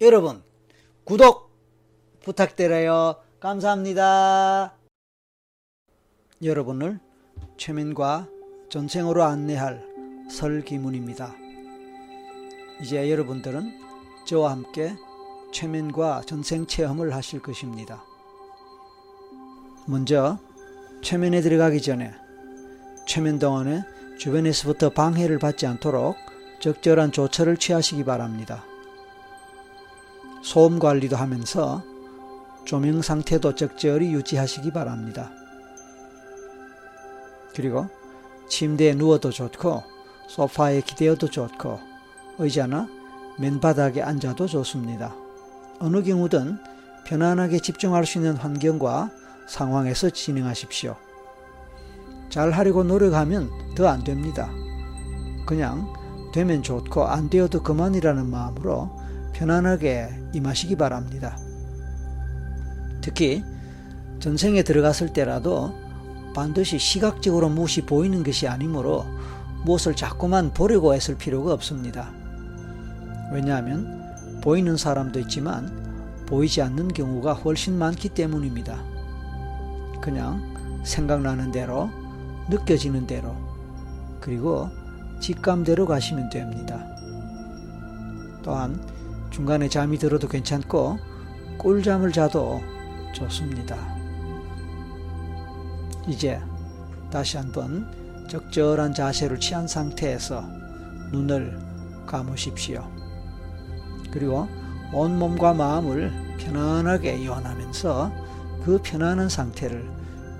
여러분, 구독 부탁드려요. 감사합니다. 여러분을 최면과 전생으로 안내할 설기문입니다. 이제 여러분들은 저와 함께 최면과 전생 체험을 하실 것입니다. 먼저 최면에 들어가기 전에 최면 동안에 주변에서부터 방해를 받지 않도록 적절한 조처를 취하시기 바랍니다. 소음 관리도 하면서 조명 상태도 적절히 유지하시기 바랍니다. 그리고 침대에 누워도 좋고 소파에 기대어도 좋고 의자나 맨바닥에 앉아도 좋습니다. 어느 경우든 편안하게 집중할 수 있는 환경과 상황에서 진행하십시오. 잘 하려고 노력하면 더 안 됩니다. 그냥 되면 좋고 안 되어도 그만이라는 마음으로 편안하게 임하시기 바랍니다. 특히 전생에 들어갔을 때라도 반드시 시각적으로 무엇이 보이는 것이 아니므로 무엇을 자꾸만 보려고 애쓸 필요가 없습니다. 왜냐하면 보이는 사람도 있지만 보이지 않는 경우가 훨씬 많기 때문입니다. 그냥 생각나는 대로, 느껴지는 대로, 그리고 직감대로 가시면 됩니다. 또한 중간에 잠이 들어도 괜찮고 꿀잠을 자도 좋습니다. 이제 다시 한번 적절한 자세를 취한 상태에서 눈을 감으십시오. 그리고 온 몸과 마음을 편안하게 이완하면서 그 편안한 상태를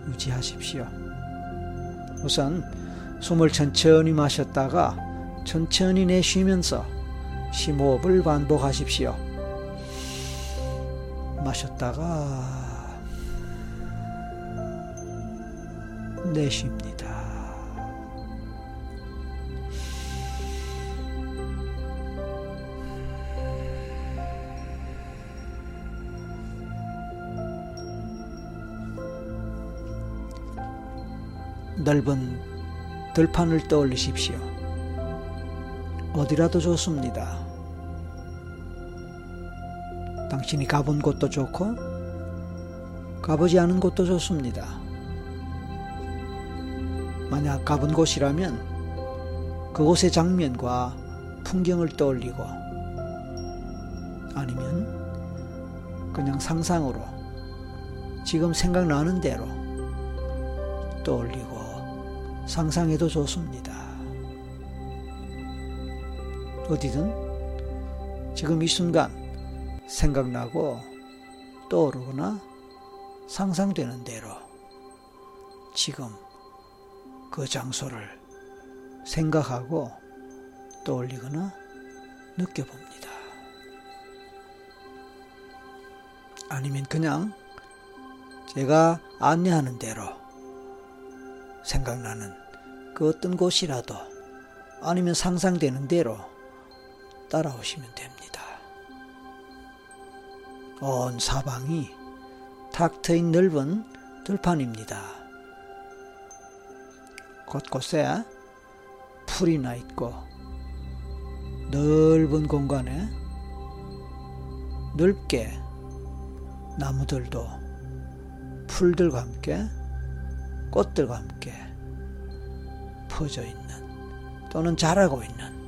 유지하십시오. 우선 숨을 천천히 마셨다가 천천히 내쉬면서 심호흡을 반복하십시오. 마셨다가 내쉽니다. 넓은 들판을 떠올리십시오. 어디라도 좋습니다. 당신이 가본 곳도 좋고, 가보지 않은 곳도 좋습니다. 만약 가본 곳이라면 그곳의 장면과 풍경을 떠올리고, 아니면 그냥 상상으로 지금 생각나는 대로 떠올리고 상상해도 좋습니다. 어디든 지금 이 순간 생각나고 떠오르거나 상상되는 대로 지금 그 장소를 생각하고 떠올리거나 느껴봅니다. 아니면 그냥 제가 안내하는 대로 생각나는 그 어떤 곳이라도 아니면 상상되는 대로 따라오시면 됩니다. 온 사방이 탁 트인 넓은 들판입니다. 곳곳에 풀이 나 있고 넓은 공간에 넓게 나무들도 풀들과 함께 꽃들과 함께 퍼져 있는 또는 자라고 있는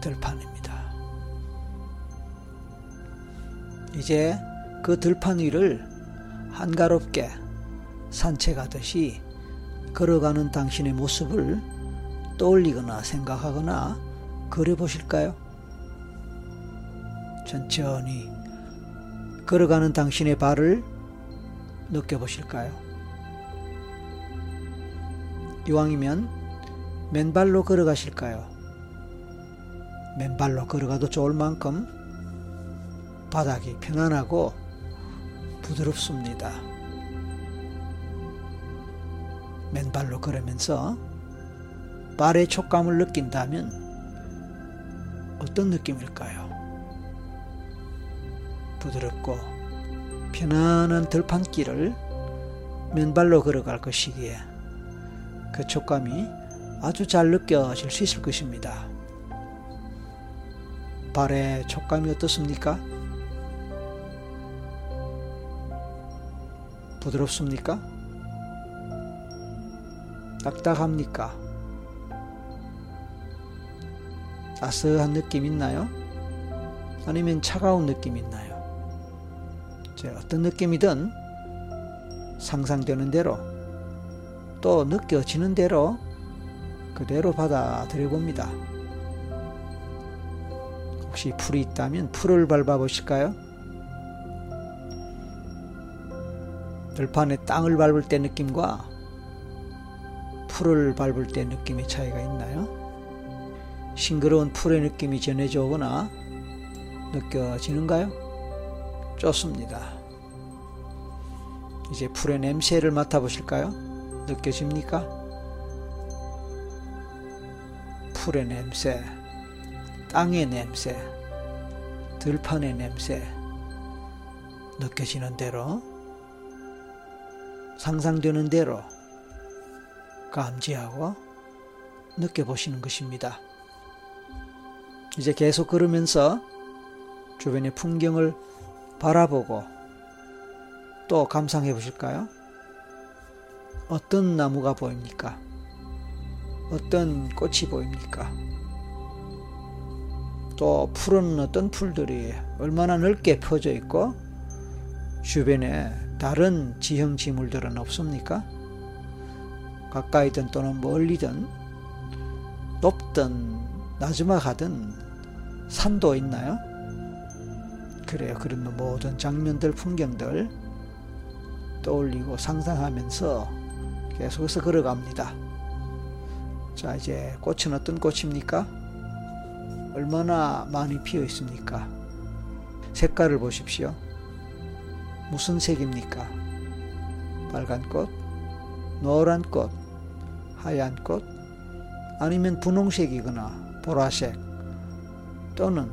들판입니다. 이제 그 들판 위를 한가롭게 산책하듯이 걸어가는 당신의 모습을 떠올리거나 생각하거나 그려보실까요? 천천히 걸어가는 당신의 발을 느껴보실까요? 이왕이면 맨발로 걸어가실까요? 맨발로 걸어가도 좋을 만큼 바닥이 편안하고 부드럽습니다. 맨발로 걸으면서 발의 촉감을 느낀다면 어떤 느낌일까요? 부드럽고 편안한 들판길을 맨발로 걸어갈 것이기에 그 촉감이 아주 잘 느껴질 수 있을 것입니다. 발의 촉감이 어떻습니까? 부드럽습니까? 딱딱합니까? 따스한 느낌 있나요? 아니면 차가운 느낌 있나요? 어떤 느낌이든 상상되는 대로 또 느껴지는 대로 그대로 받아들여 봅니다. 혹시 풀이 있다면 풀을 밟아 보실까요? 들판에 땅을 밟을 때 느낌과 풀을 밟을 때 느낌의 차이가 있나요? 싱그러운 풀의 느낌이 전해져 오거나 느껴지는가요? 좋습니다. 이제 풀의 냄새를 맡아보실까요? 느껴집니까? 풀의 냄새, 땅의 냄새, 들판의 냄새, 느껴지는 대로, 상상되는 대로 감지하고 느껴보시는 것입니다. 이제 계속 걸으면서 주변의 풍경을 바라보고 또 감상해 보실까요? 어떤 나무가 보입니까? 어떤 꽃이 보입니까? 또 풀은 어떤 풀들이 얼마나 넓게 퍼져 있고 주변에 다른 지형 지물들은 없습니까? 가까이든 또는 멀리든 높든 나즈막하든 산도 있나요? 그래요. 그런 모든 장면들, 풍경들 떠올리고 상상하면서 계속해서 걸어갑니다. 자, 이제 꽃은 어떤 꽃입니까? 얼마나 많이 피어 있습니까? 색깔을 보십시오. 무슨 색입니까? 빨간 꽃, 노란 꽃, 하얀 꽃, 아니면 분홍색이거나 보라색, 또는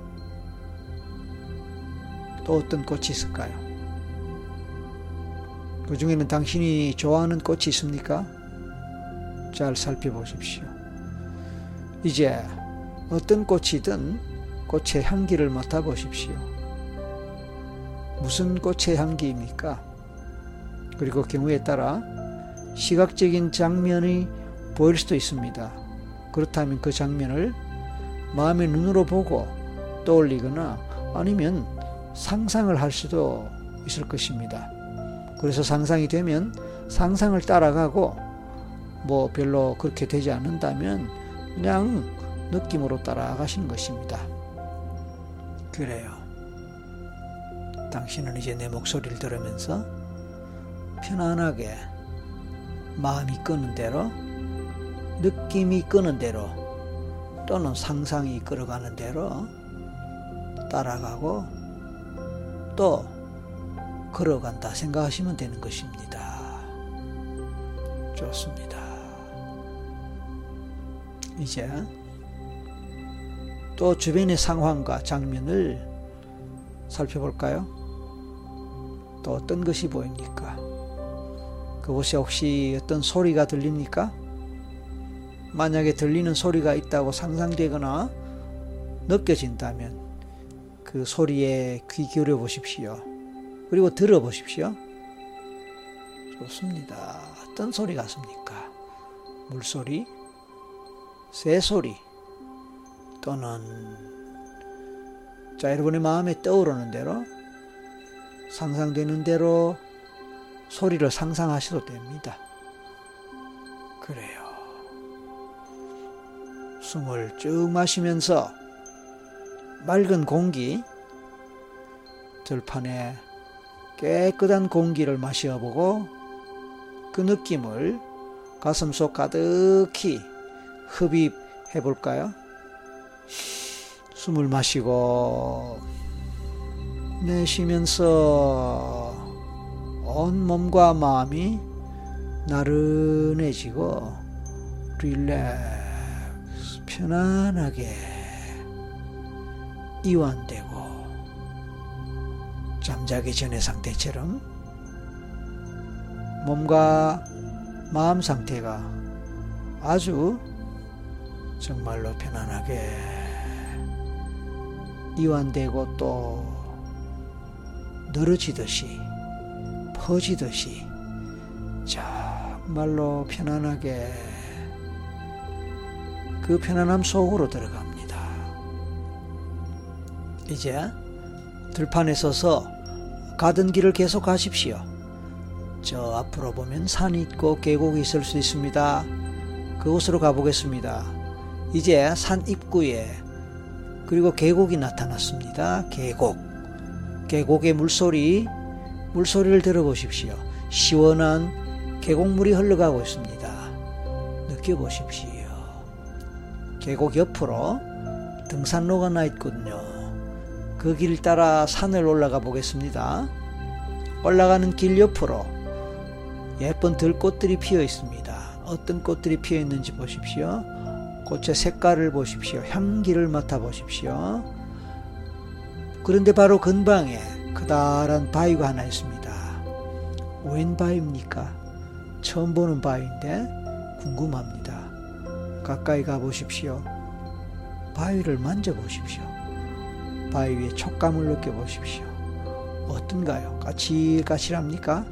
또 어떤 꽃이 있을까요? 그 중에는 당신이 좋아하는 꽃이 있습니까? 잘 살펴보십시오. 이제 어떤 꽃이든 꽃의 향기를 맡아보십시오. 무슨 꽃의 향기입니까? 그리고 경우에 따라 시각적인 장면이 보일 수도 있습니다. 그렇다면 그 장면을 마음의 눈으로 보고 떠올리거나 아니면 상상을 할 수도 있을 것입니다. 그래서 상상이 되면 상상을 따라가고 뭐 별로 그렇게 되지 않는다면 그냥 느낌으로 따라가시는 것입니다. 그래요. 당신은 이제 내 목소리를 들으면서 편안하게 마음이 끄는 대로 느낌이 끄는 대로 또는 상상이 끌어가는 대로 따라가고 또 걸어간다 생각하시면 되는 것입니다. 좋습니다. 이제 또 주변의 상황과 장면을 살펴볼까요? 또 어떤 것이 보입니까? 그곳에 혹시 어떤 소리가 들립니까? 만약에 들리는 소리가 있다고 상상되거나 느껴진다면 그 소리에 귀 기울여 보십시오. 그리고 들어 보십시오. 좋습니다. 어떤 소리 같습니까? 물소리, 새소리, 또는 자 여러분의 마음에 떠오르는 대로 상상되는 대로 소리를 상상하셔도 됩니다. 그래요. 숨을 쭉 마시면서 맑은 공기, 들판에 깨끗한 공기를 마셔보고 그 느낌을 가슴속 가득히 흡입해 볼까요? 숨을 마시고 내쉬면서 온 몸과 마음이 나른해지고 릴렉스 편안하게 이완되고 잠자기 전의 상태처럼 몸과 마음 상태가 아주 정말로 편안하게 이완되고 또 늘어지듯이 퍼지듯이 정말로 편안하게 그 편안함 속으로 들어갑니다. 이제 들판에 서서 가던 길을 계속 가십시오. 저 앞으로 보면 산이 있고 계곡이 있을 수 있습니다. 그곳으로 가보겠습니다. 이제 산 입구에 그리고 계곡이 나타났습니다. 계곡. 계곡의 물소리, 물소리를 들어보십시오. 시원한 계곡물이 흘러가고 있습니다. 느껴보십시오. 계곡 옆으로 등산로가 나 있거든요. 그 길 따라 산을 올라가 보겠습니다. 올라가는 길 옆으로 예쁜 들꽃들이 피어 있습니다. 어떤 꽃들이 피어 있는지 보십시오. 꽃의 색깔을 보십시오. 향기를 맡아 보십시오. 그런데 바로 근방에 커다란 바위가 하나 있습니다. 웬 바위입니까? 처음 보는 바위인데 궁금합니다. 가까이 가 보십시오. 바위를 만져 보십시오. 바위의 촉감을 느껴 보십시오. 어떤가요? 까칠까칠합니까?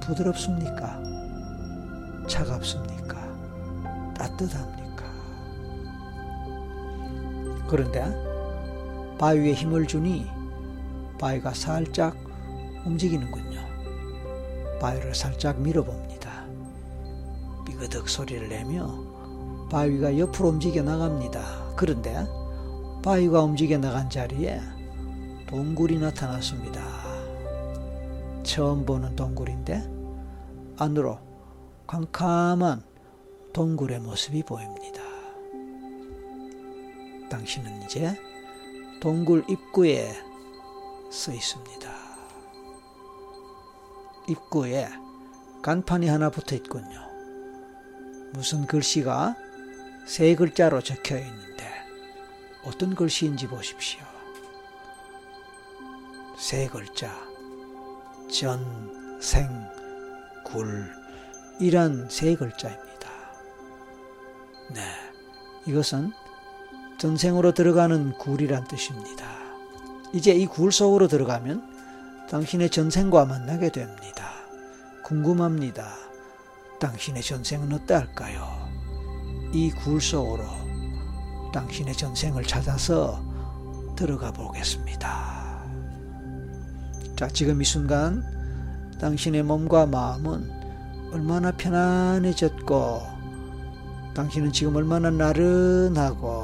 부드럽습니까? 차갑습니까? 따뜻합니까? 그런데 바위에 힘을 주니 바위가 살짝 움직이는군요. 바위를 살짝 밀어봅니다. 삐그덕 소리를 내며 바위가 옆으로 움직여 나갑니다. 그런데 바위가 움직여 나간 자리에 동굴이 나타났습니다. 처음 보는 동굴인데 안으로 캄캄한 동굴의 모습이 보입니다. 당신은 이제 동굴 입구에 서 있습니다. 입구에 간판이 하나 붙어 있군요. 무슨 글씨가 세 글자로 적혀 있는데 어떤 글씨인지 보십시오. 세 글자. 전, 생, 굴. 이란 세 글자입니다. 네. 이것은 전생으로 들어가는 굴이란 뜻입니다. 이제 이 굴 속으로 들어가면 당신의 전생과 만나게 됩니다. 궁금합니다. 당신의 전생은 어떨까요? 이 굴 속으로 당신의 전생을 찾아서 들어가 보겠습니다. 자, 지금 이 순간 당신의 몸과 마음은 얼마나 편안해졌고, 당신은 지금 얼마나 나른하고,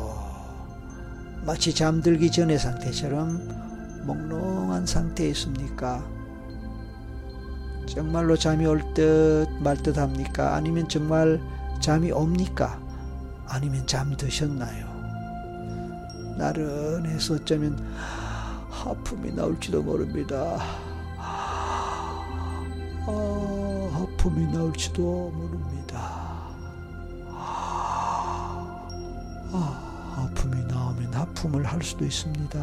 마치 잠들기 전의 상태처럼 몽롱한 상태에 있습니까? 정말로 잠이 올 듯 말 듯 합니까? 아니면 정말 잠이 옵니까? 아니면 잠드셨나요? 나른해서 어쩌면 하품이 나올지도 모릅니다. 아, 하품이 나올지도 모릅니다. 하품을 할 수도 있습니다.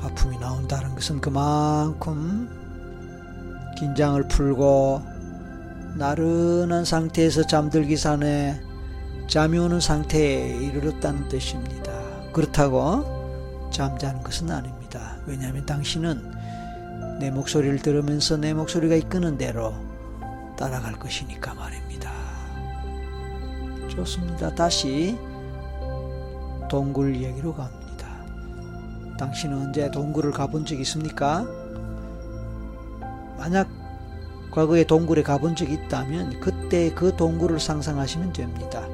하품이 나온다는 것은 그만큼 긴장을 풀고 나른한 상태에서 잠들기 전에 잠이 오는 상태에 이르렀다는 뜻입니다. 그렇다고 잠자는 것은 아닙니다. 왜냐하면 당신은 내 목소리를 들으면서 내 목소리가 이끄는 대로 따라갈 것이니까 말입니다. 좋습니다. 다시 동굴 얘기로 갑니다. 당신은 언제 동굴을 가본 적 있습니까? 만약 과거에 동굴에 가본 적이 있다면 그때 그 동굴을 상상하시면 됩니다.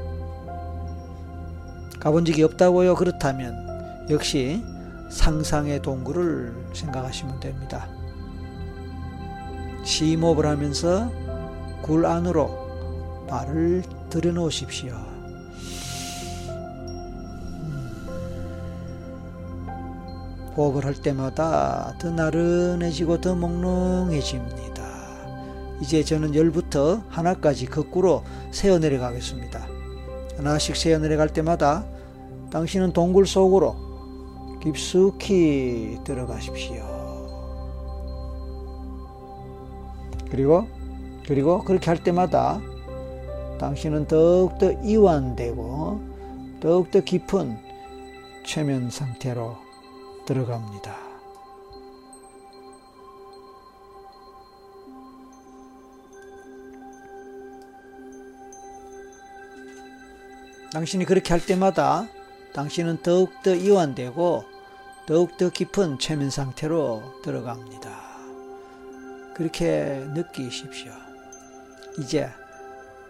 가본 적이 없다고요? 그렇다면 역시 상상의 동굴을 생각하시면 됩니다. 심호흡을 하면서 굴 안으로 발을 들여놓으십시오. 호흡을 할 때마다 더 나른해지고 더 몽롱해집니다. 이제 저는 열부터 하나까지 거꾸로 세어 내려가겠습니다. 하나씩 세어 내려갈 때마다 당신은 동굴 속으로 깊숙이 들어가십시오. 그리고 그리고 그렇게 할 때마다 당신은 더욱더 이완되고 더욱더 깊은 최면 상태로 들어갑니다. 당신이 그렇게 할 때마다 당신은 더욱더 이완되고 더욱더 깊은 최면 상태로 들어갑니다. 그렇게 느끼십시오. 이제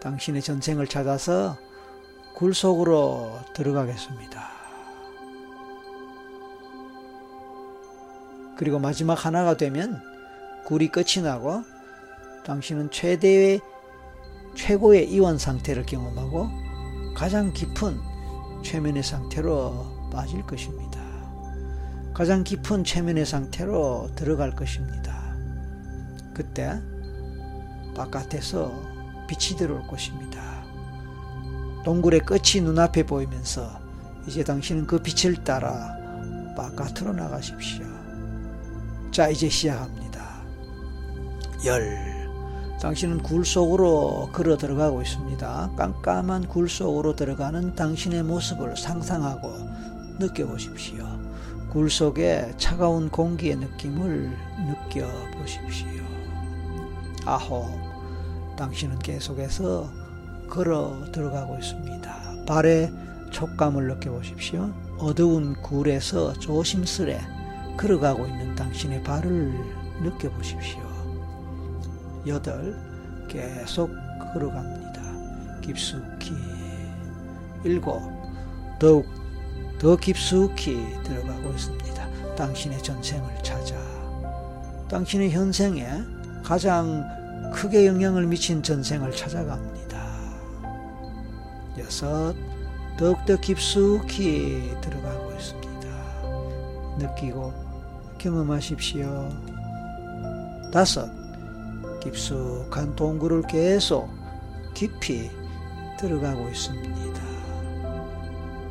당신의 전생을 찾아서 굴 속으로 들어가겠습니다. 그리고 마지막 하나가 되면 굴이 끝이 나고 당신은 최대의 최고의 이완 상태를 경험하고 가장 깊은 최면의 상태로 빠질 것입니다. 가장 깊은 최면의 상태로 들어갈 것입니다. 그때 바깥에서 빛이 들어올 것입니다. 동굴의 끝이 눈앞에 보이면서 이제 당신은 그 빛을 따라 바깥으로 나가십시오. 자, 이제 시작합니다. 열. 당신은 굴 속으로 걸어 들어가고 있습니다. 깜깜한 굴 속으로 들어가는 당신의 모습을 상상하고 느껴보십시오. 굴 속에 차가운 공기의 느낌을 느껴보십시오. 아홉, 당신은 계속해서 걸어 들어가고 있습니다. 발의 촉감을 느껴보십시오. 어두운 굴에서 조심스레 걸어가고 있는 당신의 발을 느껴보십시오. 여덟 계속 걸어갑니다. 깊숙이 일곱 더욱 더 깊숙이 들어가고 있습니다. 당신의 전생을 찾아 당신의 현생에 가장 크게 영향을 미친 전생을 찾아갑니다. 여섯 더욱더 깊숙이 들어가고 있습니다. 느끼고 경험하십시오. 다섯 깊숙한 동굴을 계속 깊이 들어가고 있습니다.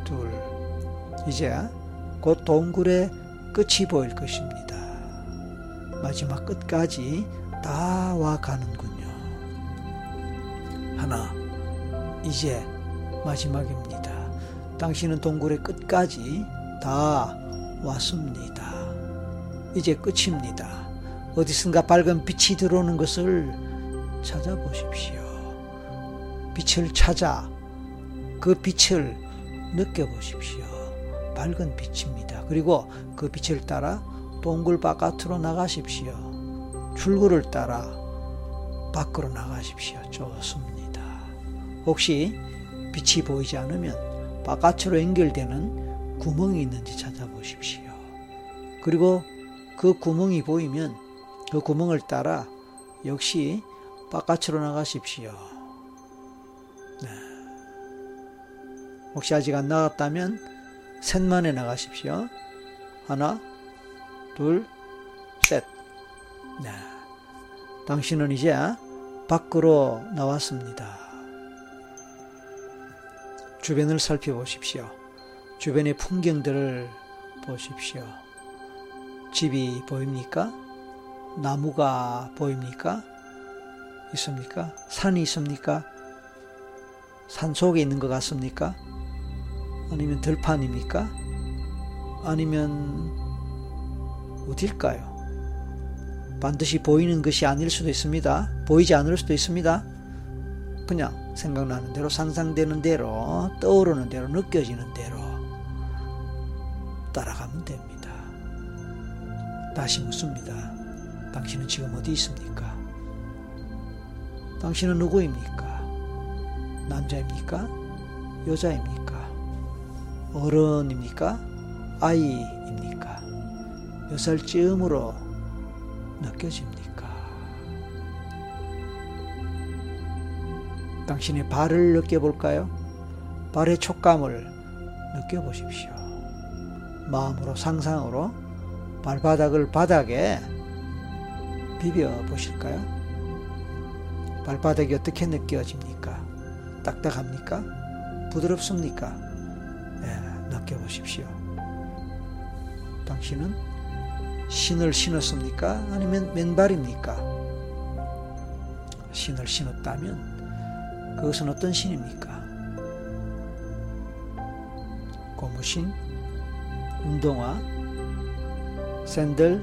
둘, 이제 곧 동굴의 끝이 보일 것입니다. 마지막 끝까지 다와 가는군요. 하나, 이제 마지막입니다. 당신은 동굴의 끝까지 다 왔습니다. 이제 끝입니다. 어디선가 밝은 빛이 들어오는 것을 찾아보십시오. 빛을 찾아 그 빛을 느껴보십시오. 밝은 빛입니다. 그리고 그 빛을 따라 동굴 바깥으로 나가십시오. 출구를 따라 밖으로 나가십시오. 좋습니다. 혹시 빛이 보이지 않으면 바깥으로 연결되는 구멍이 있는지 찾아보십시오. 그리고 그 구멍이 보이면 그 구멍을 따라 역시 바깥으로 나가십시오. 네. 혹시 아직 안 나갔다면 셋만에 나가십시오. 하나, 둘, 셋. 네. 당신은 이제 밖으로 나왔습니다. 주변을 살펴보십시오. 주변의 풍경들을 보십시오. 집이 보입니까? 나무가 보입니까? 있습니까? 산이 있습니까? 산 속에 있는 것 같습니까? 아니면 들판입니까? 아니면 어딜까요? 반드시 보이는 것이 아닐 수도 있습니다. 보이지 않을 수도 있습니다. 그냥 생각나는 대로 상상되는 대로 떠오르는 대로 느껴지는 대로 따라가면 됩니다. 다시 묻습니다. 당신은 지금 어디 있습니까? 당신은 누구입니까? 남자입니까? 여자입니까? 어른입니까? 아이입니까? 몇 살쯤으로 느껴집니까? 당신의 발을 느껴볼까요? 발의 촉감을 느껴보십시오. 마음으로 상상으로 발바닥을 바닥에 비벼 보실까요? 발바닥이 어떻게 느껴집니까? 딱딱합니까? 부드럽습니까? 네, 느껴보십시오. 당신은 신을 신었습니까? 아니면 맨발입니까? 신을 신었다면 그것은 어떤 신입니까? 고무신, 운동화, 샌들,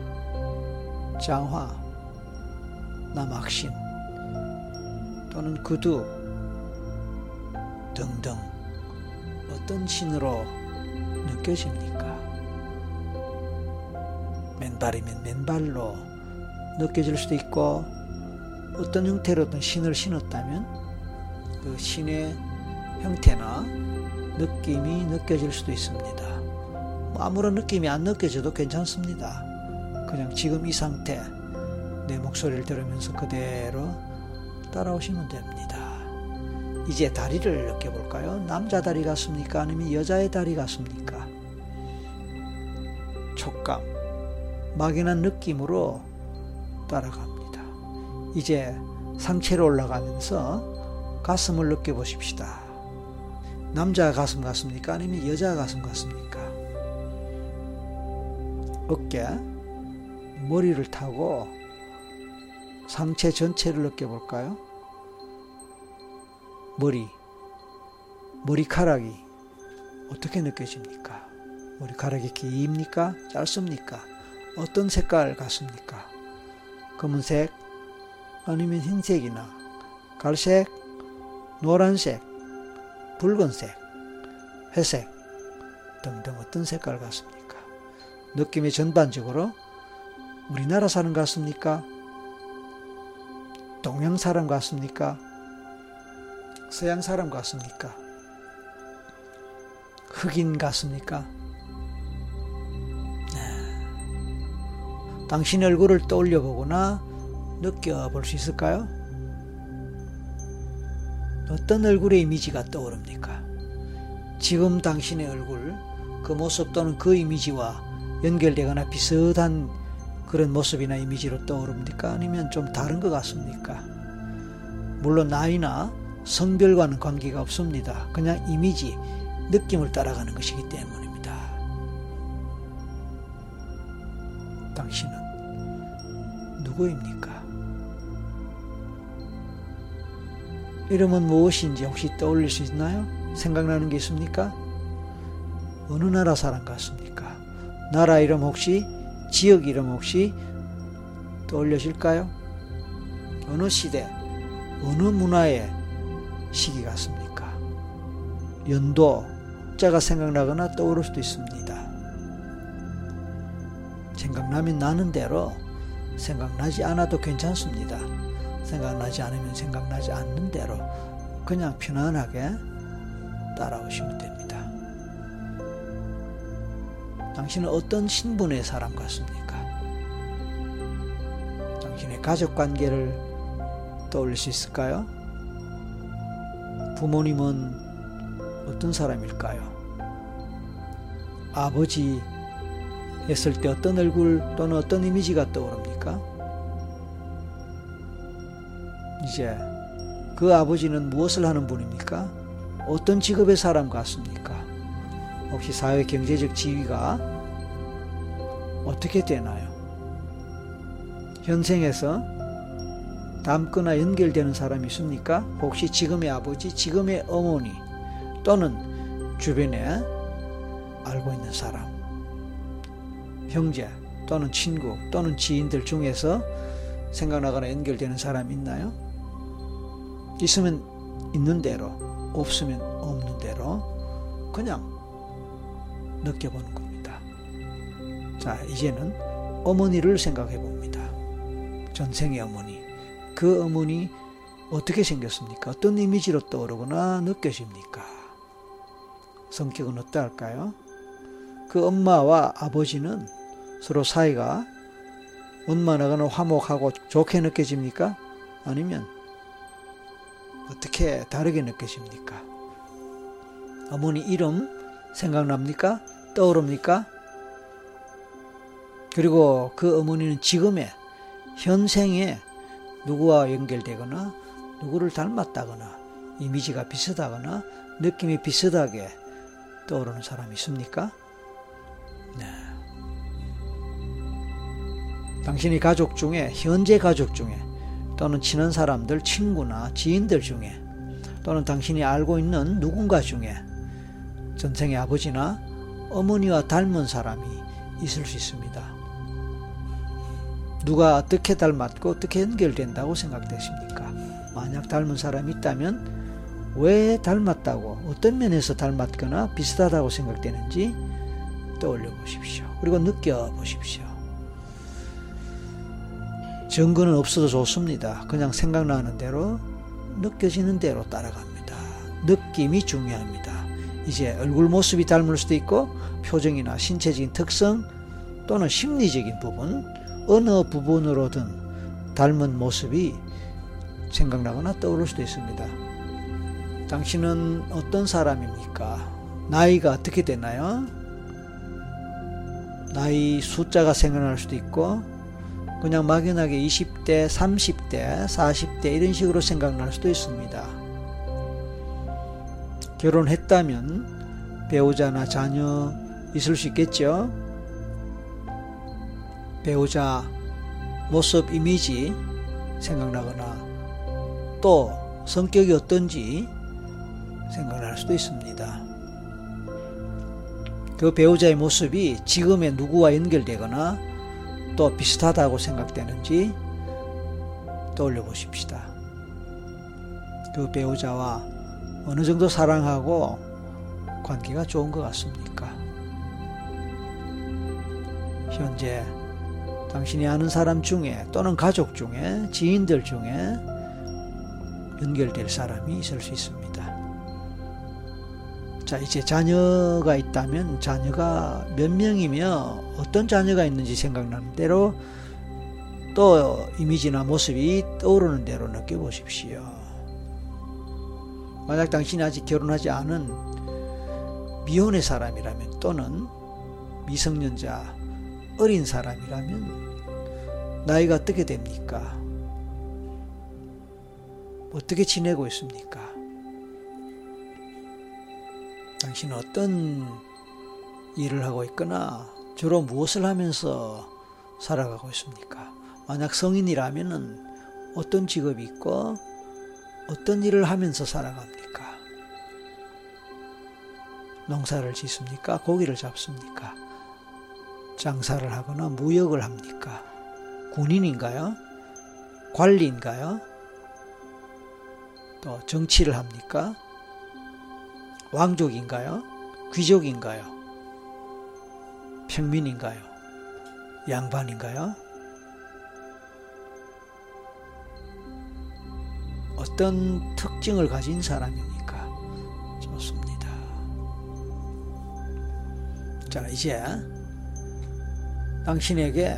장화, 남학신 또는 구두 등등 어떤 신으로 느껴집니까? 맨발이면 맨발로 느껴질 수도 있고 어떤 형태로든 신을 신었다면 그 신의 형태나 느낌이 느껴질 수도 있습니다. 뭐 아무런 느낌이 안 느껴져도 괜찮습니다. 그냥 지금 이 상태 내 목소리를 들으면서 그대로 따라오시면 됩니다. 이제 다리를 느껴볼까요? 남자 다리 같습니까? 아니면 여자의 다리 같습니까? 촉감, 막연한 느낌으로 따라갑니다. 이제 상체로 올라가면서 가슴을 느껴보십시다. 남자 가슴 같습니까? 아니면 여자 가슴 같습니까? 어깨, 머리를 타고 상체 전체를 느껴볼까요? 머리, 머리카락이 어떻게 느껴집니까? 머리카락이 깁니까? 짧습니까? 어떤 색깔 같습니까? 검은색, 아니면 흰색이나 갈색, 노란색, 붉은색, 회색 등등 어떤 색깔 같습니까? 느낌이 전반적으로 우리나라 사람 같습니까? 동양 사람 같습니까? 서양 사람 같습니까? 흑인 같습니까? 당신 얼굴을 떠올려 보거나 느껴볼 수 있을까요? 어떤 얼굴의 이미지가 떠오릅니까? 지금 당신의 얼굴, 그 모습 또는 그 이미지와 연결되거나 비슷한 그런 모습이나 이미지로 떠오릅니까? 아니면 좀 다른 것 같습니까? 물론 나이나 성별과는 관계가 없습니다. 그냥 이미지, 느낌을 따라가는 것이기 때문입니다. 당신은 누구입니까? 이름은 무엇인지 혹시 떠올릴 수 있나요? 생각나는 게 있습니까? 어느 나라 사람 같습니까? 나라 이름 혹시 지역 이름 혹시 떠올려질까요? 어느 시대, 어느 문화의 시기 같습니까? 연도, 자가 생각나거나 떠오를 수도 있습니다. 생각나면 나는 대로 생각나지 않아도 괜찮습니다. 생각나지 않으면 생각나지 않는 대로 그냥 편안하게 따라오시면 됩니다. 당신은 어떤 신분의 사람 같습니까? 당신의 가족 관계를 떠올릴 수 있을까요? 부모님은 어떤 사람일까요? 아버지 했을 때 어떤 얼굴 또는 어떤 이미지가 떠오릅니까? 이제 그 아버지는 무엇을 하는 분입니까? 어떤 직업의 사람 같습니까? 혹시 사회 경제적 지위가 어떻게 되나요? 현생에서 닮거나 연결되는 사람이 있습니까? 혹시 지금의 아버지, 지금의 어머니 또는 주변에 알고 있는 사람, 형제 또는 친구 또는 지인들 중에서 생각나거나 연결되는 사람 있나요? 있으면 있는 대로, 없으면 없는 대로 그냥 느껴보는 겁니다. 자, 이제는 어머니를 생각해 봅니다. 전생의 어머니. 그 어머니 어떻게 생겼습니까? 어떤 이미지로 떠오르거나 느껴집니까? 성격은 어떠할까요? 그 엄마와 아버지는 서로 사이가 원만하거나 화목하고 좋게 느껴집니까? 아니면 어떻게 다르게 느껴집니까? 어머니 이름 생각납니까? 떠오릅니까? 그리고 그 어머니는 지금의 현생에 누구와 연결되거나 누구를 닮았다거나 이미지가 비슷하거나 느낌이 비슷하게 떠오르는 사람이 있습니까? 네. 당신이 가족 중에 현재 가족 중에 또는 친한 사람들, 친구나 지인들 중에 또는 당신이 알고 있는 누군가 중에 전생의 아버지나 어머니와 닮은 사람이 있을 수 있습니다. 누가 어떻게 닮았고 어떻게 연결된다고 생각되십니까? 만약 닮은 사람이 있다면 왜 닮았다고 어떤 면에서 닮았거나 비슷하다고 생각되는지 떠올려 보십시오. 그리고 느껴 보십시오. 증거는 없어도 좋습니다. 그냥 생각나는 대로 느껴지는 대로 따라갑니다. 느낌이 중요합니다. 이제 얼굴 모습이 닮을 수도 있고 표정이나 신체적인 특성 또는 심리적인 부분 어느 부분으로든 닮은 모습이 생각나거나 떠오를 수도 있습니다. 당신은 어떤 사람입니까? 나이가 어떻게 되나요? 나이 숫자가 생각날 수도 있고 그냥 막연하게 20대, 30대, 40대 이런 식으로 생각날 수도 있습니다. 결혼했다면 배우자나 자녀 있을 수 있겠죠? 배우자 모습 이미지 생각나거나 또 성격이 어떤지 생각날 수도 있습니다. 그 배우자의 모습이 지금의 누구와 연결되거나 또 비슷하다고 생각되는지 떠올려 보십시다. 그 배우자와 어느 정도 사랑하고 관계가 좋은 것 같습니까? 현재 당신이 아는 사람 중에 또는 가족 중에 지인들 중에 연결될 사람이 있을 수 있습니다. 자, 이제 자녀가 있다면 자녀가 몇 명이며 어떤 자녀가 있는지 생각나는 대로 또 이미지나 모습이 떠오르는 대로 느껴보십시오. 만약 당신이 아직 결혼하지 않은 미혼의 사람이라면 또는 미성년자 어린 사람이라면 나이가 어떻게 됩니까? 어떻게 지내고 있습니까? 당신은 어떤 일을 하고 있거나 주로 무엇을 하면서 살아가고 있습니까? 만약 성인이라면 어떤 직업이 있고 어떤 일을 하면서 살아갑니까? 농사를 짓습니까? 고기를 잡습니까? 장사를 하거나 무역을 합니까? 군인인가요? 관리인가요? 또 정치를 합니까? 왕족인가요? 귀족인가요? 평민인가요? 양반인가요? 어떤 특징을 가진 사람입니까? 좋습니다. 자, 이제 당신에게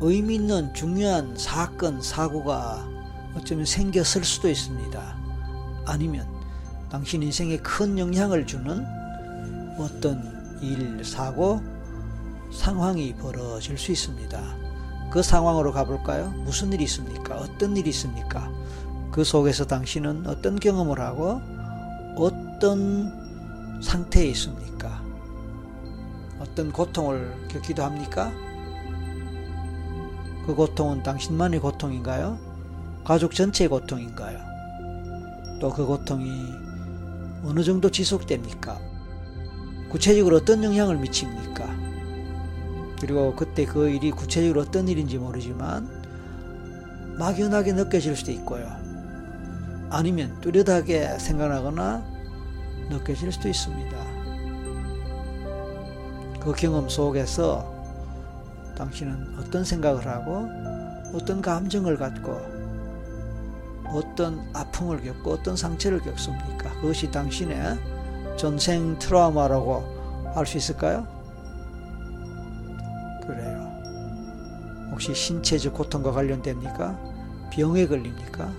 의미 있는 중요한 사건, 사고가 어쩌면 생겼을 수도 있습니다. 아니면 당신 인생에 큰 영향을 주는 어떤 일, 사고, 상황이 벌어질 수 있습니다. 그 상황으로 가볼까요? 무슨 일이 있습니까? 어떤 일이 있습니까? 그 속에서 당신은 어떤 경험을 하고 어떤 상태에 있습니까? 어떤 고통을 겪기도 합니까? 그 고통은 당신만의 고통인가요? 가족 전체의 고통인가요? 또 그 고통이 어느 정도 지속됩니까? 구체적으로 어떤 영향을 미칩니까? 그리고 그때 그 일이 구체적으로 어떤 일인지 모르지만 막연하게 느껴질 수도 있고요. 아니면 뚜렷하게 생각나거나 느껴질 수도 있습니다. 그 경험 속에서 당신은 어떤 생각을 하고 어떤 감정을 갖고 어떤 아픔을 겪고 어떤 상처를 겪습니까? 그것이 당신의 전생 트라우마라고 할 수 있을까요? 그래요. 혹시 신체적 고통과 관련됩니까? 병에 걸립니까?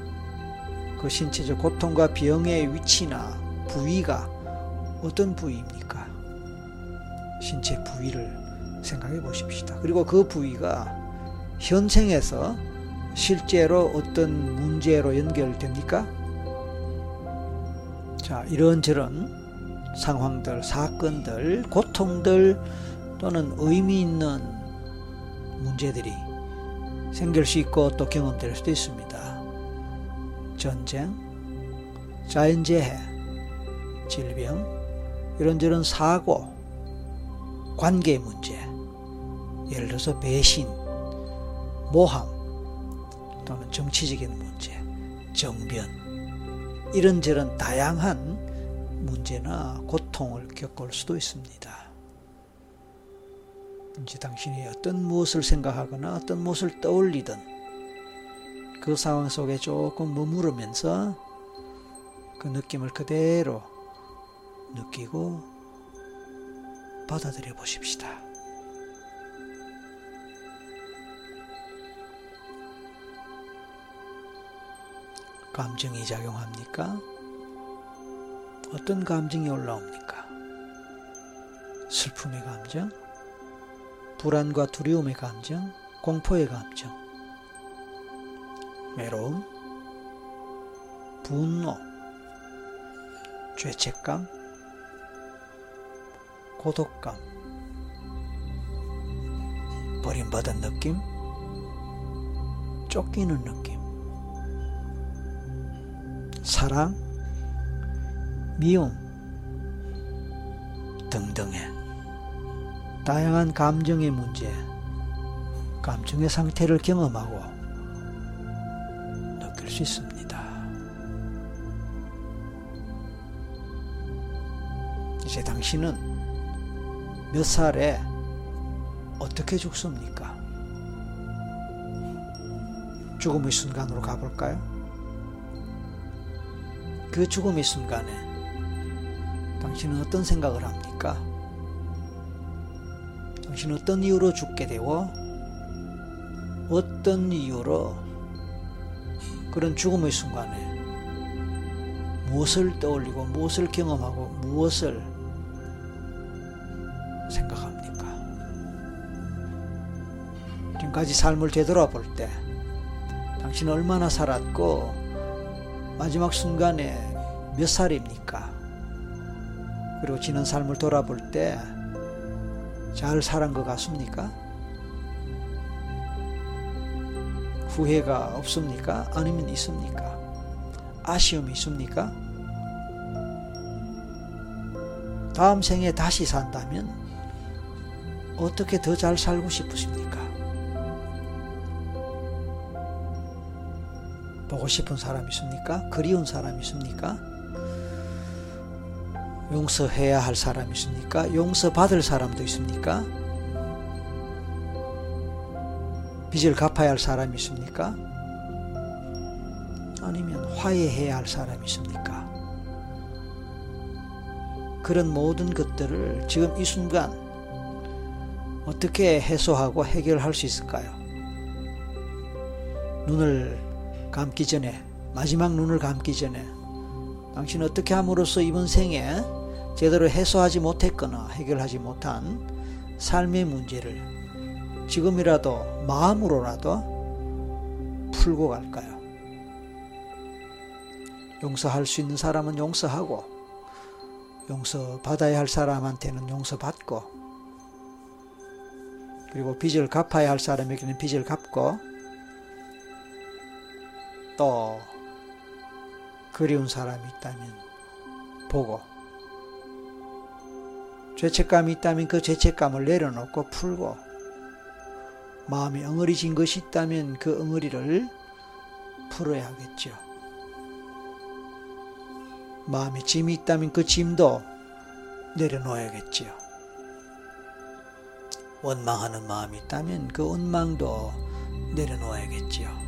그 신체적 고통과 병의 위치나 부위가 어떤 부위입니까? 신체 부위를 생각해 보십시다. 그리고 그 부위가 현생에서 실제로 어떤 문제로 연결됩니까? 자, 이런저런 상황들, 사건들, 고통들 또는 의미 있는 문제들이 생길 수 있고 또 경험될 수도 있습니다. 전쟁, 자연재해, 질병, 이런저런 사고, 관계 문제, 예를 들어서 배신, 모함, 또는 정치적인 문제, 정변, 이런저런 다양한 문제나 고통을 겪을 수도 있습니다. 이제 당신이 어떤 무엇을 생각하거나 어떤 무엇을 떠올리든 그 상황 속에 조금 머무르면서 그 느낌을 그대로 느끼고 받아들여 보십시다. 감정이 작용합니까? 어떤 감정이 올라옵니까? 슬픔의 감정, 불안과 두려움의 감정, 공포의 감정, 외로움, 분노, 죄책감, 고독감, 버림받은 느낌, 쫓기는 느낌, 사랑, 미움 등등의 다양한 감정의 문제, 감정의 상태를 경험하고 느낄 수 있습니다. 이제 당신은 몇 살에 어떻게 죽습니까? 죽음의 순간으로 가볼까요? 그 죽음의 순간에 당신은 어떤 생각을 합니까? 당신은 어떤 이유로 죽게 되고 어떤 이유로 그런 죽음의 순간에 무엇을 떠올리고 무엇을 경험하고 무엇을 생각합니까? 지금까지 삶을 되돌아볼 때 당신은 얼마나 살았고 마지막 순간에 몇 살입니까? 그리고 지난 삶을 돌아볼 때 잘 살은 것 같습니까? 후회가 없습니까? 아니면 있습니까? 아쉬움이 있습니까? 다음 생에 다시 산다면 어떻게 더 잘 살고 싶으십니까? 보고 싶은 사람 있습니까? 그리운 사람 있습니까? 용서해야 할 사람 있습니까? 용서받을 사람도 있습니까? 빚을 갚아야 할 사람 있습니까? 아니면 화해해야 할 사람 있습니까? 그런 모든 것들을 지금 이 순간 어떻게 해소하고 해결할 수 있을까요? 눈을 감기 전에, 마지막 눈을 감기 전에 당신 어떻게 함으로써 이번 생에 제대로 해소하지 못했거나 해결하지 못한 삶의 문제를 지금이라도 마음으로라도 풀고 갈까요? 용서할 수 있는 사람은 용서하고 용서 받아야 할 사람한테는 용서받고 그리고 빚을 갚아야 할 사람에게는 빚을 갚고 또 그리운 사람이 있다면 보고 죄책감이 있다면 그 죄책감을 내려놓고 풀고 마음이 엉어리진 것이 있다면 그 엉어리를 풀어야 하겠죠. 마음에 짐이 있다면 그 짐도 내려놓아야겠지요. 원망하는 마음이 있다면 그 원망도 내려놓아야겠지요.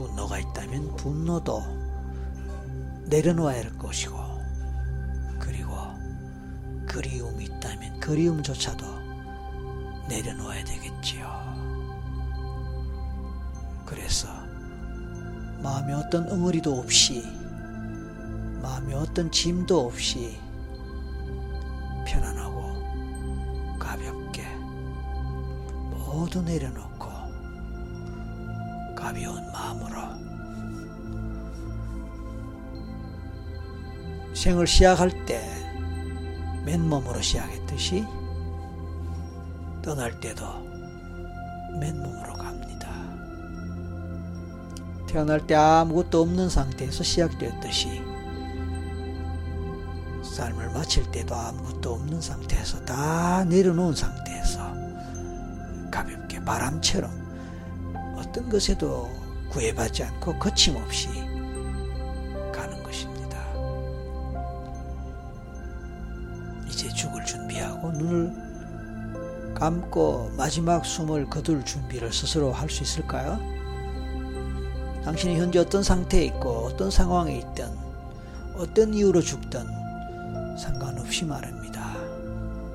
분노가 있다면 분노도 내려놓아야 할 것이고 그리고 그리움이 있다면 그리움조차도 내려놓아야 되겠지요. 그래서 마음에 어떤 응어리도 없이 마음에 어떤 짐도 없이 편안하고 가볍게 모두 내려놓고 가벼운 마음으로 생을 시작할 때 맨몸으로 시작했듯이 떠날 때도 맨몸으로 갑니다. 태어날 때 아무것도 없는 상태에서 시작되었듯이 삶을 마칠 때도 아무것도 없는 상태에서 다 내려놓은 상태에서 가볍게 바람처럼 어떤 것에도 구애받지 않고 거침없이 가는 것입니다. 이제 죽을 준비하고 눈을 감고 마지막 숨을 거둘 준비를 스스로 할 수 있을까요? 당신이 현재 어떤 상태에 있고 어떤 상황에 있든 어떤 이유로 죽든 상관없이 말합니다.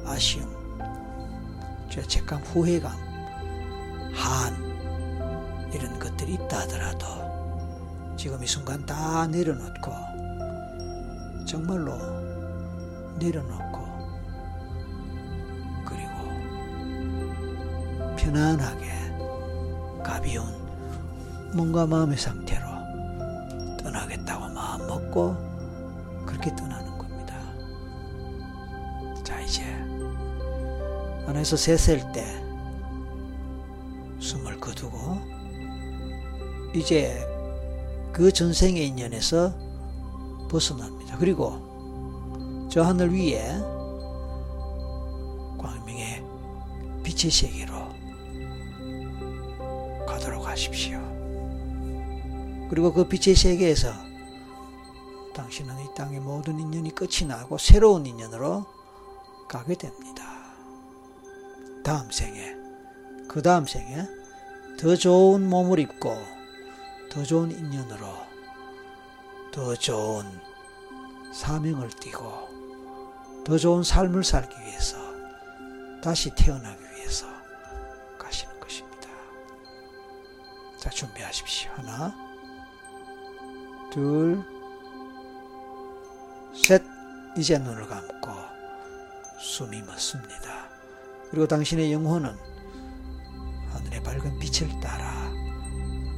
아쉬움, 죄책감, 후회감, 한 이런 것들이 있다 하더라도 지금 이 순간 다 내려놓고 정말로 내려놓고 그리고 편안하게 가벼운 몸과 마음의 상태로 떠나겠다고 마음 먹고 그렇게 떠나는 겁니다. 자 이제 안에서 셋을 때 이제 그 전생의 인연에서 벗어납니다. 그리고 저 하늘 위에 광명의 빛의 세계로 가도록 하십시오. 그리고 그 빛의 세계에서 당신은 이 땅의 모든 인연이 끝이 나고 새로운 인연으로 가게 됩니다. 다음 생에, 그 다음 생에 더 좋은 몸을 입고 더 좋은 인연으로 더 좋은 사명을 띠고 더 좋은 삶을 살기 위해서 다시 태어나기 위해서 가시는 것입니다. 자, 준비하십시오. 하나, 둘, 셋. 이제 눈을 감고 숨이 멎습니다. 그리고 당신의 영혼은 하늘의 밝은 빛을 따라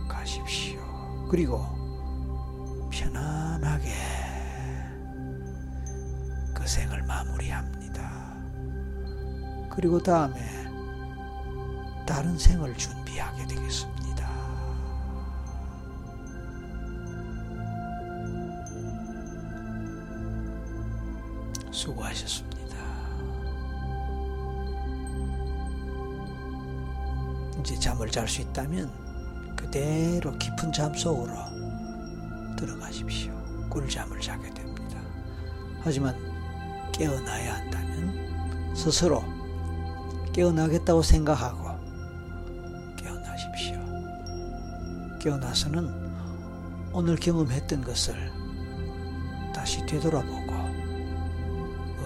가십시오. 그리고 편안하게 그 생을 마무리합니다. 그리고 다음에 다른 생을 준비하게 되겠습니다. 수고하셨습니다. 이제 잠을 잘 수 있다면 그대로 깊은 잠 속으로 들어가십시오. 꿀잠을 자게 됩니다. 하지만 깨어나야 한다면 스스로 깨어나겠다고 생각하고 깨어나십시오. 깨어나서는 오늘 경험했던 것을 다시 되돌아보고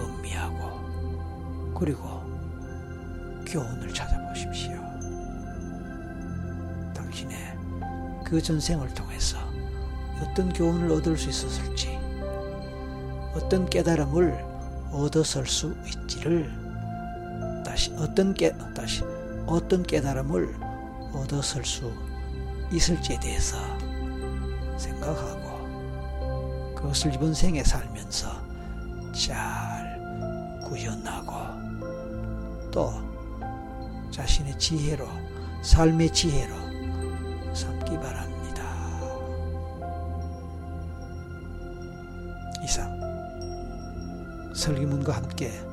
음미하고 그리고 교훈을 찾아보십시오. 당신의 그 전생을 통해서 어떤 교훈을 얻을 수 있었을지, 어떤 깨달음을 얻었을 수 있지를 다시 어떤 깨 다시 어떤 깨달음을 얻었을 수 있을지에 대해서 생각하고 그것을 이번 생에 살면서 잘 구현하고 또 자신의 지혜로 삶의 지혜로 삼기 바랍니다. 이상 설기문과 함께.